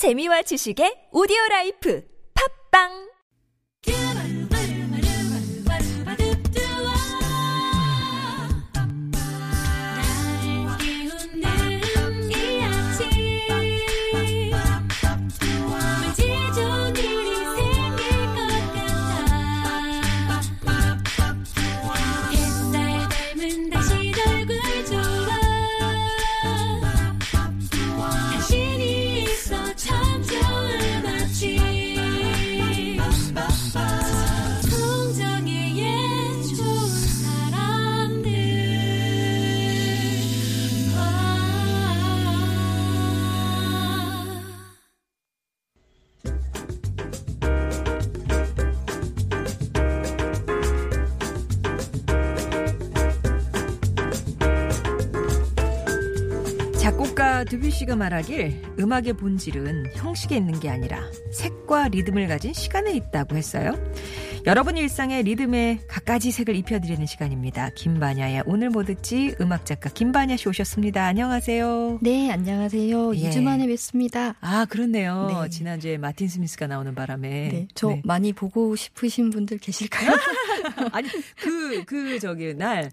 재미와 지식의 오디오 라이프. 팝빵 드뷔시가 말하길 음악의 본질은 형식에 있는 게 아니라 색과 리듬을 가진 시간에 있다고 했어요. 여러분 일상에 리듬에 갖가지 색을 입혀드리는 시간입니다. 김반야의 오늘 뭐 듣지 음악 작가 김반야 씨 오셨습니다. 안녕하세요. 네, 안녕하세요. 예. 2주 만에 뵙습니다. 아 그렇네요. 네. 지난주에 마틴 스미스가 나오는 바람에 네, 저 네. 많이 보고 싶으신 분들 계실까요? 아니 그 그 저기 날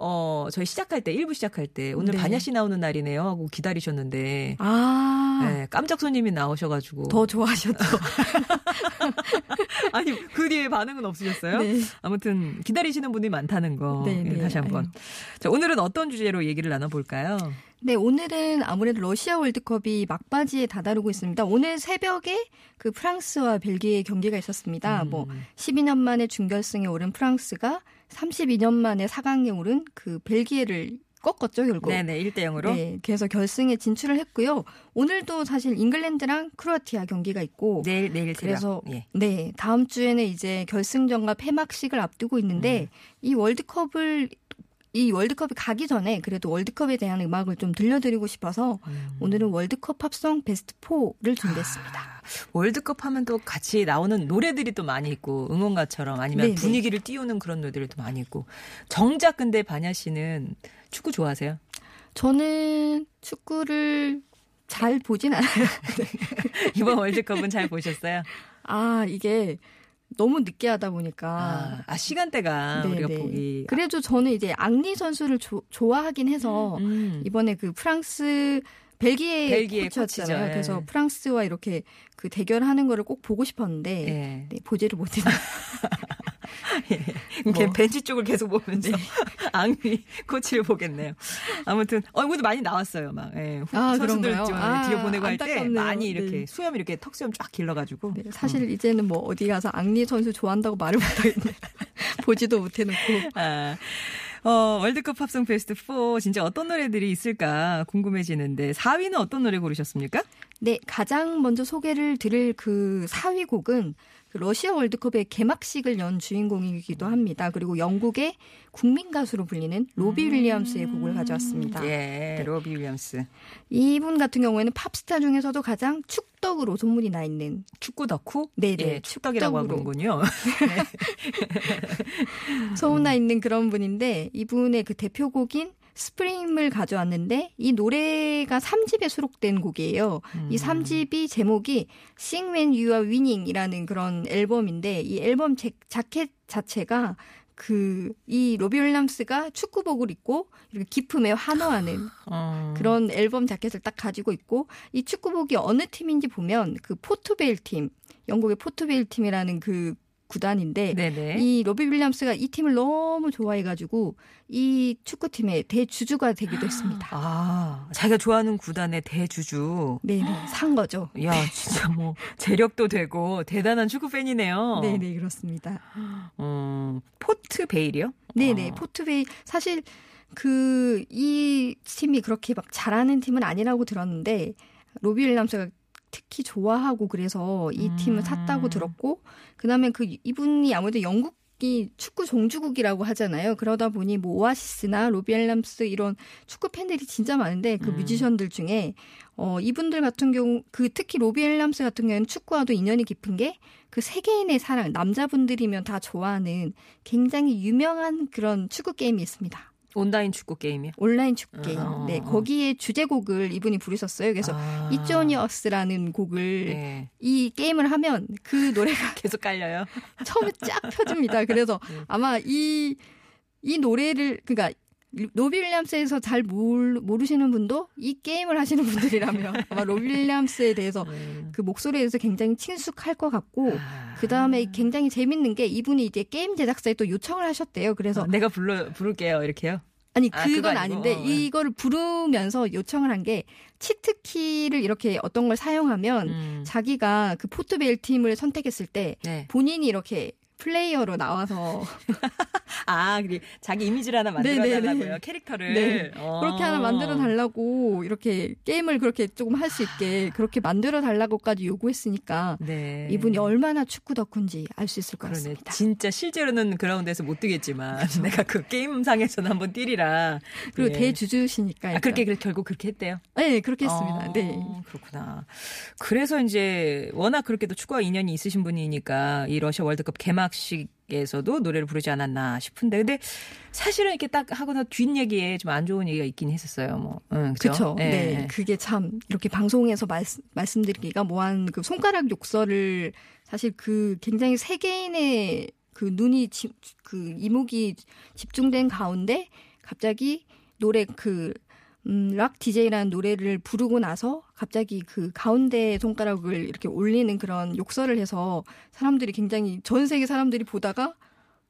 어, 저희 시작할 때, 1부 시작할 때, 오늘 네. 반야 씨 나오는 날이네요. 하고 기다리셨는데, 아, 네, 깜짝 손님이 나오셔가지고. 더 좋아하셨죠. 아니, 그 뒤에 반응은 없으셨어요? 네. 아무튼, 기다리시는 분이 많다는 거. 네, 예, 네. 다시 한 번. 자, 오늘은 어떤 주제로 얘기를 나눠볼까요? 네, 오늘은 아무래도 러시아 월드컵이 막바지에 다다르고 있습니다. 오늘 새벽에 그 프랑스와 벨기에 경기가 있었습니다. 음. 뭐 12년 만에 준결승에 오른 프랑스가 32년 만에 4강에 오른 그 벨기에를 꺾었죠, 결국. 네네, 1대0으로. 네, 그래서 결승에 진출을 했고요. 오늘도 사실 잉글랜드랑 크로아티아 경기가 있고 내일, 내일. 그래서 예. 네 다음 주에는 이제 결승전과 폐막식을 앞두고 있는데 음. 이 월드컵을 이 월드컵이 가기 전에 그래도 월드컵에 대한 음악을 좀 들려드리고 싶어서 음. 오늘은 월드컵 팝송 베스트 4를 준비했습니다. 아, 월드컵 하면 또 같이 나오는 노래들이 또 많이 있고, 응원가처럼 아니면 네네. 분위기를 띄우는 그런 노래들이 또 많이 있고. 정작 근데 반야 씨는 축구 좋아하세요? 저는 축구를 잘 보진 않아요. 이번 월드컵은 잘 보셨어요? 아 이게 너무 늦게 하다 보니까 아, 아, 시간대가 우리가 네네. 보기. 그래도 저는 이제 앙리 선수를 조- 좋아하긴 해서 음. 이번에 그 프랑스 벨기에, 벨기에 코치였잖아요. 코치죠. 예. 그래서 프랑스와 이렇게 그 대결하는 거를 꼭 보고 싶었는데 예. 네, 보지를 못했네요. 이렇게 뭐. 벤치 쪽을 계속 보면서 앙리 코치를 보겠네요. 아무튼 얼굴도 많이 나왔어요. 막 예. 아, 선수들? 좀 아, 뒤에 보내고 할 때. 많이 이렇게 네. 수염 이렇게 턱 수염 쫙 길러가지고 네, 사실 이제는 뭐 어디 가서 앙리 선수 좋아한다고 말을 못하겠네. 보지도 못해놓고. 아, 어, 월드컵 팝송 베스트 4 진짜 어떤 노래들이 있을까 궁금해지는데 4위는 어떤 노래 고르셨습니까? 네, 가장 먼저 소개를 드릴 그 4위 곡은 그 러시아 월드컵의 개막식을 연 주인공이기도 합니다. 그리고 영국의 국민 가수로 불리는 로비 윌리엄스의 곡을 가져왔습니다. 예, 로비 윌리엄스. 이분 같은 경우에는 팝스타 중에서도 가장 축덕으로 소문이 나 있는 축구 덕후? 네네, 예, 축덕이라고. 하는군요. 소문나 있는 그런 분인데 이분의 그 대표곡인 스프림을 가져왔는데 이 노래가 3집에 수록된 곡이에요. 이 3집이 제목이 Sing When You Are Winning이라는 그런 앨범인데 이 앨범 제, 자켓 자체가 그 이 로비 윌리엄스가 축구복을 입고 이렇게 기품에 환호하는 어. 그런 앨범 자켓을 딱 가지고 있고 이 축구복이 어느 팀인지 보면 그 포트베일 팀 영국의 포트베일 팀이라는 그 구단인데 네네. 이 로비 윌리엄스가 이 팀을 너무 좋아해가지고 이 축구팀의 대주주가 되기도 했습니다. 아, 자기가 좋아하는 구단의 대주주. 네, 네, 산 거죠. 야, 진짜 뭐 재력도 되고 대단한 축구 팬이네요. 네, 네, 그렇습니다. 어, 포트 베일이요? 네, 네, 어. 포트베일 사실 그 이 팀이 그렇게 막 잘하는 팀은 아니라고 들었는데 로비 윌리엄스가 특히 좋아하고 그래서 이 팀을 음. 샀다고 들었고 그다음에 그 이분이 아무래도 영국 이 축구 종주국이라고 하잖아요. 그러다 보니 뭐 오아시스나 로비 윌리엄스 이런 축구 팬들이 진짜 많은데 그 음. 뮤지션들 중에 어 이분들 같은 경우 그 특히 로비 윌리엄스 같은 경우는 축구와도 인연이 깊은 게 그 세계인의 사랑 남자분들이면 다 좋아하는 굉장히 유명한 그런 축구 게임이 있습니다. 온라인 축구 게임이요. 온라인 축구 게임. 어. 네, 거기에 주제곡을 이분이 부르셨어요. 그래서 아. 이조니어스라는 곡을 네. 이 게임을 하면 그 노래가 계속 깔려요. 처음에 쫙 펴집니다. 그래서 네. 아마 이, 이 노래를, 그러니까 로비 윌리엄스에서 잘 모르, 모르시는 분도 이 게임을 하시는 분들이라면 아마 로비 윌리엄스에 대해서 음. 그 목소리에 대해서 굉장히 친숙할 것 같고 아. 그 다음에 굉장히 재밌는 게 이분이 이제 게임 제작사에 또 요청을 하셨대요. 그래서 어, 내가 불러 부를게요 이렇게요. 아니 아, 그건 아닌데 어, 어. 이거를 부르면서 요청을 한 게 치트키를 이렇게 어떤 걸 사용하면 음. 자기가 그 포트베일 팀을 선택했을 때 네. 본인이 이렇게 플레이어로 나와서 아, 자기 이미지를 하나 네, 만들어 네, 달라고요. 네. 캐릭터를. 네. 어. 그렇게 하나 만들어 달라고 이렇게 게임을 그렇게 조금 할 수 있게 그렇게 만들어 달라고까지 요구했으니까 네. 이분이 얼마나 축구 덕후인지 알 수 있을 것 그러네. 같습니다. 진짜 실제로는 그라운드에서 못 뛰겠지만 내가 그 게임상에서는 한번 뛰리라. 그리고 네. 대주주시니까. 아, 그렇게 그- 결국 그렇게 했대요. 네, 그렇게 했습니다. 어, 네. 그렇구나. 그래서 이제 워낙 그렇게도 축구와 인연이 있으신 분이니까 이 러시아 월드컵 개막 식에서도 노래를 부르지 않았나 싶은데 근데 사실은 이렇게 딱 하고나 뒷얘기에 좀 안 좋은 얘기가 있긴 했었어요. 뭐. 응? 그렇죠. 예, 네. 예. 그게 참 이렇게 방송에서 말씀, 말씀드리기가 뭐한 그 손가락 욕설을 사실 그 굉장히 세계인의 그 눈이 지, 그 이목이 집중된 가운데 갑자기 노래 그 음, 락 DJ라는 노래를 부르고 나서 갑자기 그 가운데 손가락을 이렇게 올리는 그런 욕설을 해서 사람들이 굉장히 전 세계 사람들이 보다가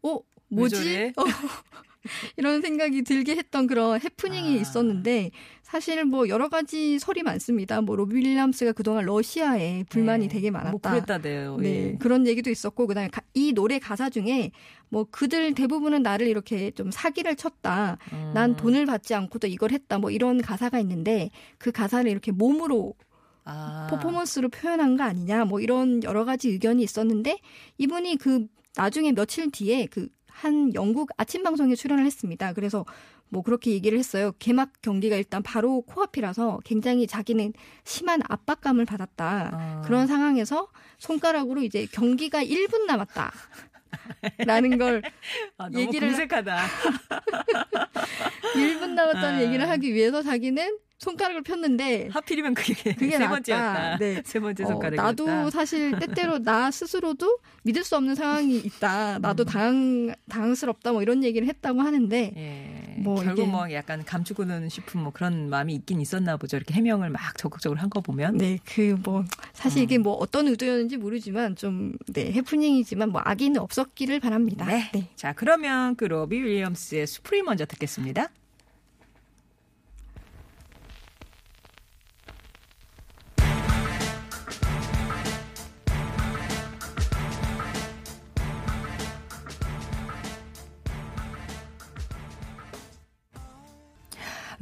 어왜 뭐지? 어, 이런 생각이 들게 했던 그런 해프닝이 아. 있었는데 사실 뭐 여러 가지 설이 많습니다. 뭐 로비 윌리엄스가 그동안 러시아에 불만이 네. 되게 많았다. 뭐 그랬다대요. 네, 예. 그런 얘기도 있었고 그다음에 가- 이 노래 가사 중에 뭐 그들 대부분은 나를 이렇게 좀 사기를 쳤다. 음. 난 돈을 받지 않고도 이걸 했다. 뭐 이런 가사가 있는데 그 가사를 이렇게 몸으로 아. 퍼포먼스로 표현한 거 아니냐. 뭐 이런 여러 가지 의견이 있었는데 이분이 그 나중에 며칠 뒤에 그 한 영국 아침 방송에 출연을 했습니다. 그래서 뭐 그렇게 얘기를 했어요. 개막 경기가 일단 바로 코앞이라서 굉장히 자기는 심한 압박감을 받았다. 아. 그런 상황에서 손가락으로 이제 경기가 1분 남았다. 라는 걸 아, 얘기를 궁색하다. 1분 남았다는 아. 얘기를 하기 위해서 자기는 손가락을 폈는데 하필이면 그게, 그게 세. 번째였다. 네. 세 번째 어, 손가락이었다. 나도 사실 때때로 나 스스로도 믿을 수 없는 상황이 있다. 음. 나도 당황 당황스럽다. 뭐 이런 얘기를 했다고 하는데 예. 뭐 결국 뭐 약간 감추고는 싶은 뭐 그런 마음이 있긴 있었나 보죠. 이렇게 해명을 막 적극적으로 한 거 보면. 네, 그 뭐 사실 음. 이게 뭐 어떤 의도였는지 모르지만 좀 네, 해프닝이지만 뭐 악의는 없었기를 바랍니다. 네. 자, 그러면 그 로비 윌리엄스의 수프림 먼저 듣겠습니다.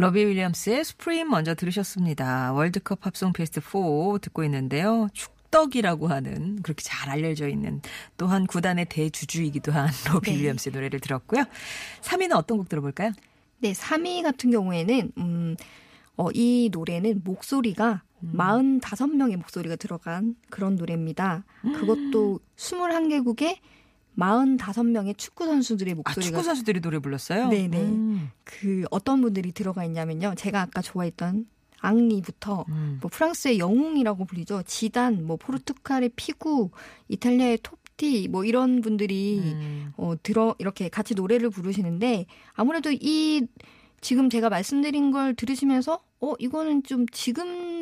러비 윌리엄스의 스프림 먼저 들으셨습니다. 월드컵 팝송 베스트 4 듣고 있는데요. 축덕이라고 하는 그렇게 잘 알려져 있는 또한 구단의 대주주이기도 한 로비 네. 윌리엄스의 노래를 들었고요. 3위는 어떤 곡 들어볼까요? 네, 3위 같은 경우에는 음, 어, 이 노래는 목소리가 음. 45명의 목소리가 들어간 그런 노래입니다. 음. 그것도 21개국에 45명의 축구 선수들의 아, 목소리가 축구 선수들이 노래 불렀어요? 네 네. 음. 그 어떤 분들이 들어가 있냐면요. 제가 아까 좋아했던 앙리부터 음. 뭐 프랑스의 영웅이라고 불리죠. 지단, 뭐 포르투갈의 피구, 이탈리아의 토티 뭐 이런 분들이 음. 어 들어 이렇게 같이 노래를 부르시는데 아무래도 이 지금 제가 말씀드린 걸 들으시면서 어 이거는 좀 지금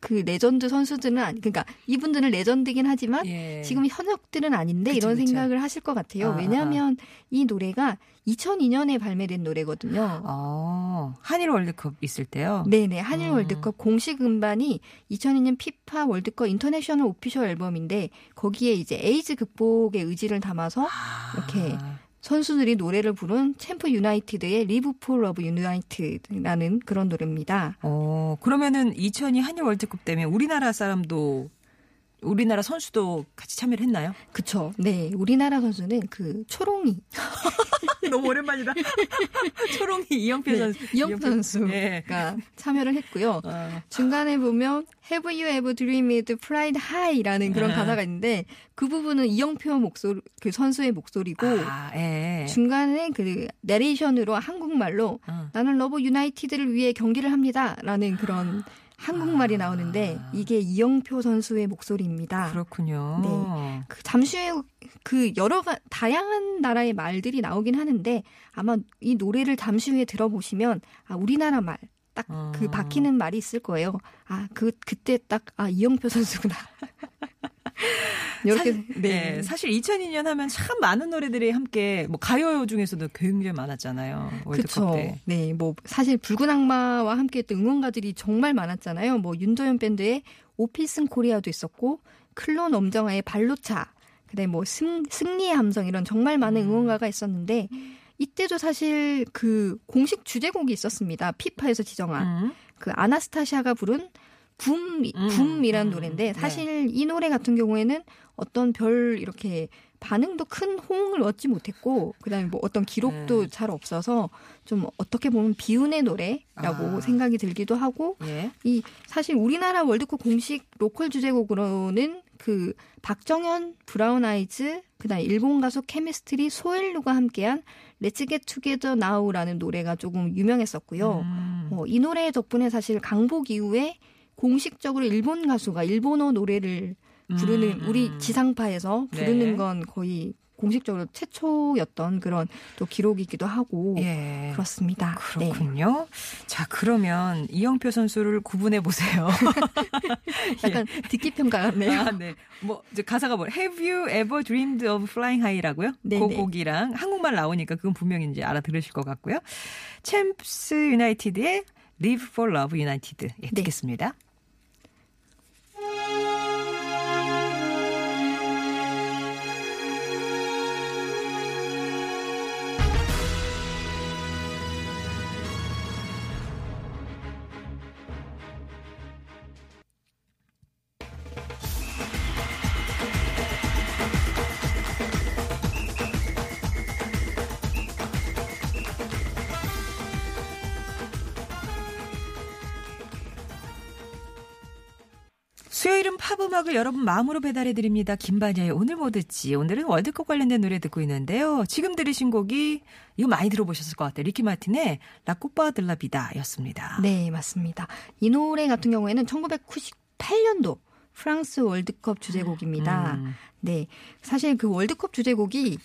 그 레전드 선수들은 아니 그러니까 이분들은 레전드긴 하지만 예. 지금 현역들은 아닌데 그쵸, 이런 그쵸. 생각을 하실 것 같아요. 아, 왜냐하면 이 노래가 2002년에 발매된 노래거든요. 어, 한일 월드컵 있을 때요? 네네 한일 음. 월드컵 공식 음반이 2002년 피파 월드컵 international official album인데 거기에 이제 에이즈 극복의 의지를 담아서 아. 이렇게 선수들이 노래를 부른 챔프 유나이티드의 Live for Love United라는 그런 노래입니다. 어, 그러면은 2002 한일 월드컵 때문에 우리나라 사람도 우리나라 선수도 같이 참여를 했나요? 그쵸. 네. 우리나라 선수는 그 초롱이. 너무 오랜만이다. 초롱이 이영표 네, 선수. 이영표 선수가 예. 참여를 했고요. 어. 중간에 보면 Have you ever dreamed flight high라는 그런 아. 가사가 있는데 그 부분은 이영표 목소리 그 선수의 목소리고 아, 예. 중간에 그 내레이션으로 한국말로 어. 나는 Love United를 위해 경기를 합니다라는 그런 한국말이 나오는데 이게 이영표 선수의 목소리입니다. 그렇군요. 네. 그 잠시 후에 그 여러 가 다양한 나라의 말들이 나오긴 하는데 아마 이 노래를 잠시 후에 들어보시면 아 우리나라 말 딱그 어. 박히는 말이 있을 거예요. 아 그 그때 딱 아 이영표 선수구나. 이렇게 사, 네. 사실 2002년 하면 참 많은 노래들이 함께 뭐 가요 중에서도 굉장히 많았잖아요. 월드컵 그쵸. 때. 네, 뭐 사실 붉은 악마와 함께했던 응원가들이 정말 많았잖아요. 뭐 윤도현 밴드의 오피슨 코리아도 있었고 클론 엄정화의 발로차, 그다음에 뭐 승, 승리의 함성 이런 정말 많은 음. 응원가가 있었는데 이때도 사실 그 공식 주제곡이 있었습니다. 피파에서 지정한 음. 그 아나스타샤가 부른 붐, 음, 붐이라는 음, 노래인데 네. 사실 이 노래 같은 경우에는 어떤 별 이렇게 반응도 큰 호응을 얻지 못했고 그다음에 뭐 어떤 기록도 네. 잘 없어서 좀 어떻게 보면 비운의 노래라고 아. 생각이 들기도 하고 예. 이 사실 우리나라 월드컵 공식 로컬 주제곡으로는 그 박정현 브라운 아이즈 그다음 일본 가수 케미스트리 소엘루가 함께한 Let's Get Together Now라는 노래가 조금 유명했었고요. 음. 어, 이 노래 덕분에 사실 강복 이후에 공식적으로 일본 가수가 일본어 노래를 부르는 음, 우리 음. 지상파에서 부르는 네. 건 거의 공식적으로 최초였던 그런 또 기록이기도 하고 예. 그렇습니다. 네. 그렇군요. 자, 그러면 이영표 선수를 구분해 보세요. 약간 듣기 평가 같네요. 아, 네. 뭐 이제 가사가 뭐 Have you ever dreamed of flying high라고요? 네네. 그 곡이랑 한국말 나오니까 그건 분명히 이제 알아들으실 것 같고요. 챔프스 유나이티드의 Live for Love United. 예, 네. 듣겠습니다. 팝 음악을 여러분 마음으로 배달해 드립니다. 김반야의 오늘 뭐 듣지. 오늘은 월드컵 관련된 노래 듣고 있는데요. 지금 들으신 곡이 이거 많이 들어보셨을 것 같아요. 리키 마틴의 La Copa de la Vida 였습니다. 네, 맞습니다. 이 노래 같은 경우에는 1998년도 프랑스 월드컵 주제곡입니다. 음. 네. 사실 그 월드컵 주제곡이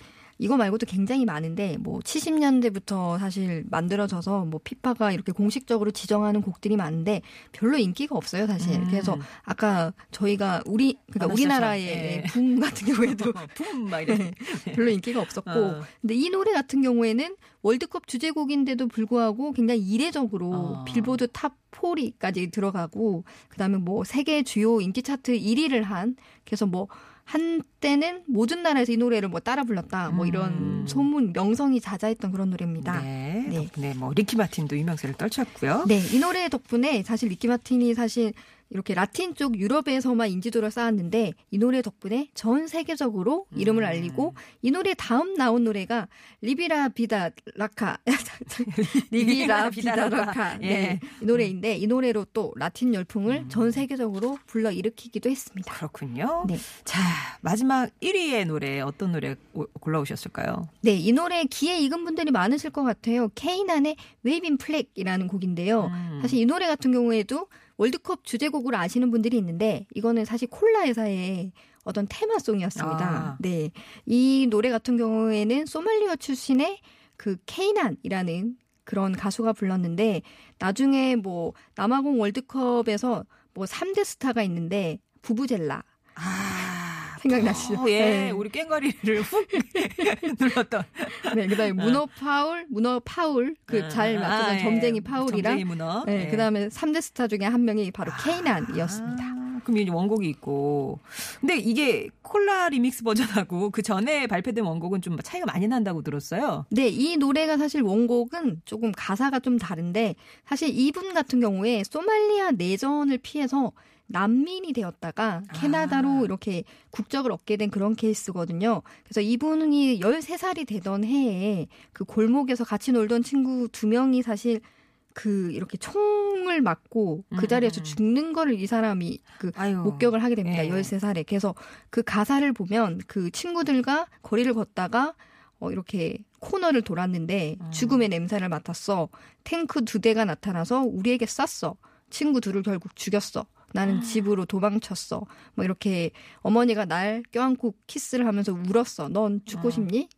이거 말고도 굉장히 많은데 뭐 70년대부터 사실 만들어져서 뭐 피파가 이렇게 공식적으로 지정하는 곡들이 많은데 별로 인기가 없어요, 사실. 음. 그래서 아까 저희가 우리 그러니까. 우리나라의 예. 붐 같은 경우에도 붐! 막 이래. 별로 인기가 없었고 어. 근데 이 노래 같은 경우에는 월드컵 주제곡인데도 불구하고 굉장히 이례적으로 어. 빌보드 top forty까지 들어가고 그다음에 뭐 세계 주요 인기 차트 1위를 한 그래서 뭐 한때는 모든 나라에서 이 노래를 뭐 따라 불렀다 뭐 이런 음. 소문 명성이 자자했던 그런 노래입니다. 네. 네. 덕분에 뭐 리키 마틴도 유명세를 떨쳤고요. 네, 이 노래 덕분에 사실 리키 마틴이 사실 이렇게 라틴 쪽 유럽에서만 인지도를 쌓았는데 이 노래 덕분에 전 세계적으로 이름을 음. 알리고 이 노래 다음 나온 노래가 Livin' la Vida Loca Livin' la Vida Loca 예. 네, 이 노래인데 이 노래로 또 라틴 열풍을 전 세계적으로 불러 일으키기도 했습니다. 그렇군요. 네. 자, 마지막 1위의 노래 어떤 노래 오- 골라오셨을까요? 네, 이 노래 귀에 익은 분들이 많으실 것 같아요. 케이난의 Wavin' Flag이라는 곡인데요. 음. 사실 이 노래 같은 경우에도 월드컵 주제곡으로 아시는 분들이 있는데 이거는 사실 콜라 회사의 어떤 테마송이었습니다. 아. 네. 이 노래 같은 경우에는 소말리아 출신의 그 케이난이라는 그런 가수가 불렀는데 나중에 뭐 남아공 월드컵에서 뭐 3대 스타가 있는데 부부젤라 아, 생각나시죠? 어, 예, 네. 우리 깽가리를 훅 눌렀던. 네, 그다음에 문어 파울, 문어 파울 그 잘 맞추는 아, 예. 점쟁이 파울이랑 점쟁이 문어. 네, 예. 그다음에 3대 스타 중에 한 명이 바로 케이난이었습니다. 아, 그럼 이제 원곡이 있고. 근데 이게 콜라 리믹스 버전하고 그 전에 발표된 원곡은 좀 차이가 많이 난다고 들었어요. 네, 이 노래가 사실 원곡은 조금 가사가 좀 다른데 사실 이분 같은 경우에 소말리아 내전을 피해서 난민이 되었다가 캐나다로 아. 이렇게 국적을 얻게 된 그런 케이스거든요. 그래서 이분이 13살이 되던 해에 그 골목에서 같이 놀던 친구 두 명이 사실 그 이렇게 총을 맞고 그 자리에서 음. 죽는 거를 이 사람이 그 아유. 목격을 하게 됩니다. 예. 13살에. 그래서 그 가사를 보면 그 친구들과 거리를 걷다가 어, 이렇게 코너를 돌았는데 음. 죽음의 냄새를 맡았어. 탱크 두 대가 나타나서 우리에게 쐈어. 친구 둘을 결국 죽였어. 나는 집으로 도망쳤어. 뭐 이렇게 어머니가 날 껴안고 키스를 하면서 울었어. 넌 죽고 음. 싶니?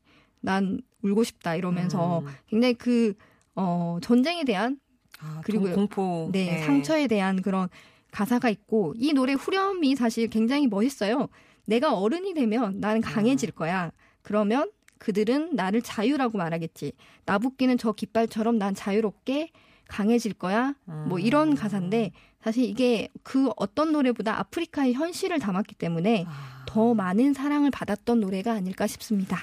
난 울고 싶다. 이러면서 음. 굉장히 그, 어, 전쟁에 대한 아, 그리고 동- 공포. 네, 상처에 대한 그런 가사가 있고 이 노래 후렴이 사실 굉장히 멋있어요. 내가 어른이 되면 나는 강해질 거야. 그러면 그들은 나를 자유라고 말하겠지. 나부끼는 저 깃발처럼 난 자유롭게 강해질 거야. 뭐 이런 가사인데 사실 이게 그 어떤 노래보다 아프리카의 현실을 담았기 때문에 아. 더 많은 사랑을 받았던 노래가 아닐까 싶습니다.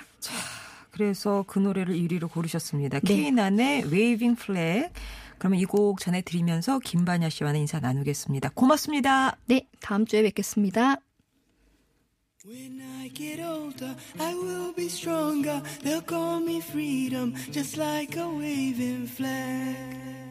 그래서 그 노래를 1위로 고르셨습니다. 네. 케이난의 Waving Flag. 그러면 이 곡 전해드리면서 김반야 씨와는 인사 나누겠습니다. 고맙습니다. 네, 다음 주에 뵙겠습니다. When I get older, I will be stronger. They'll call me freedom, just like a waving flag.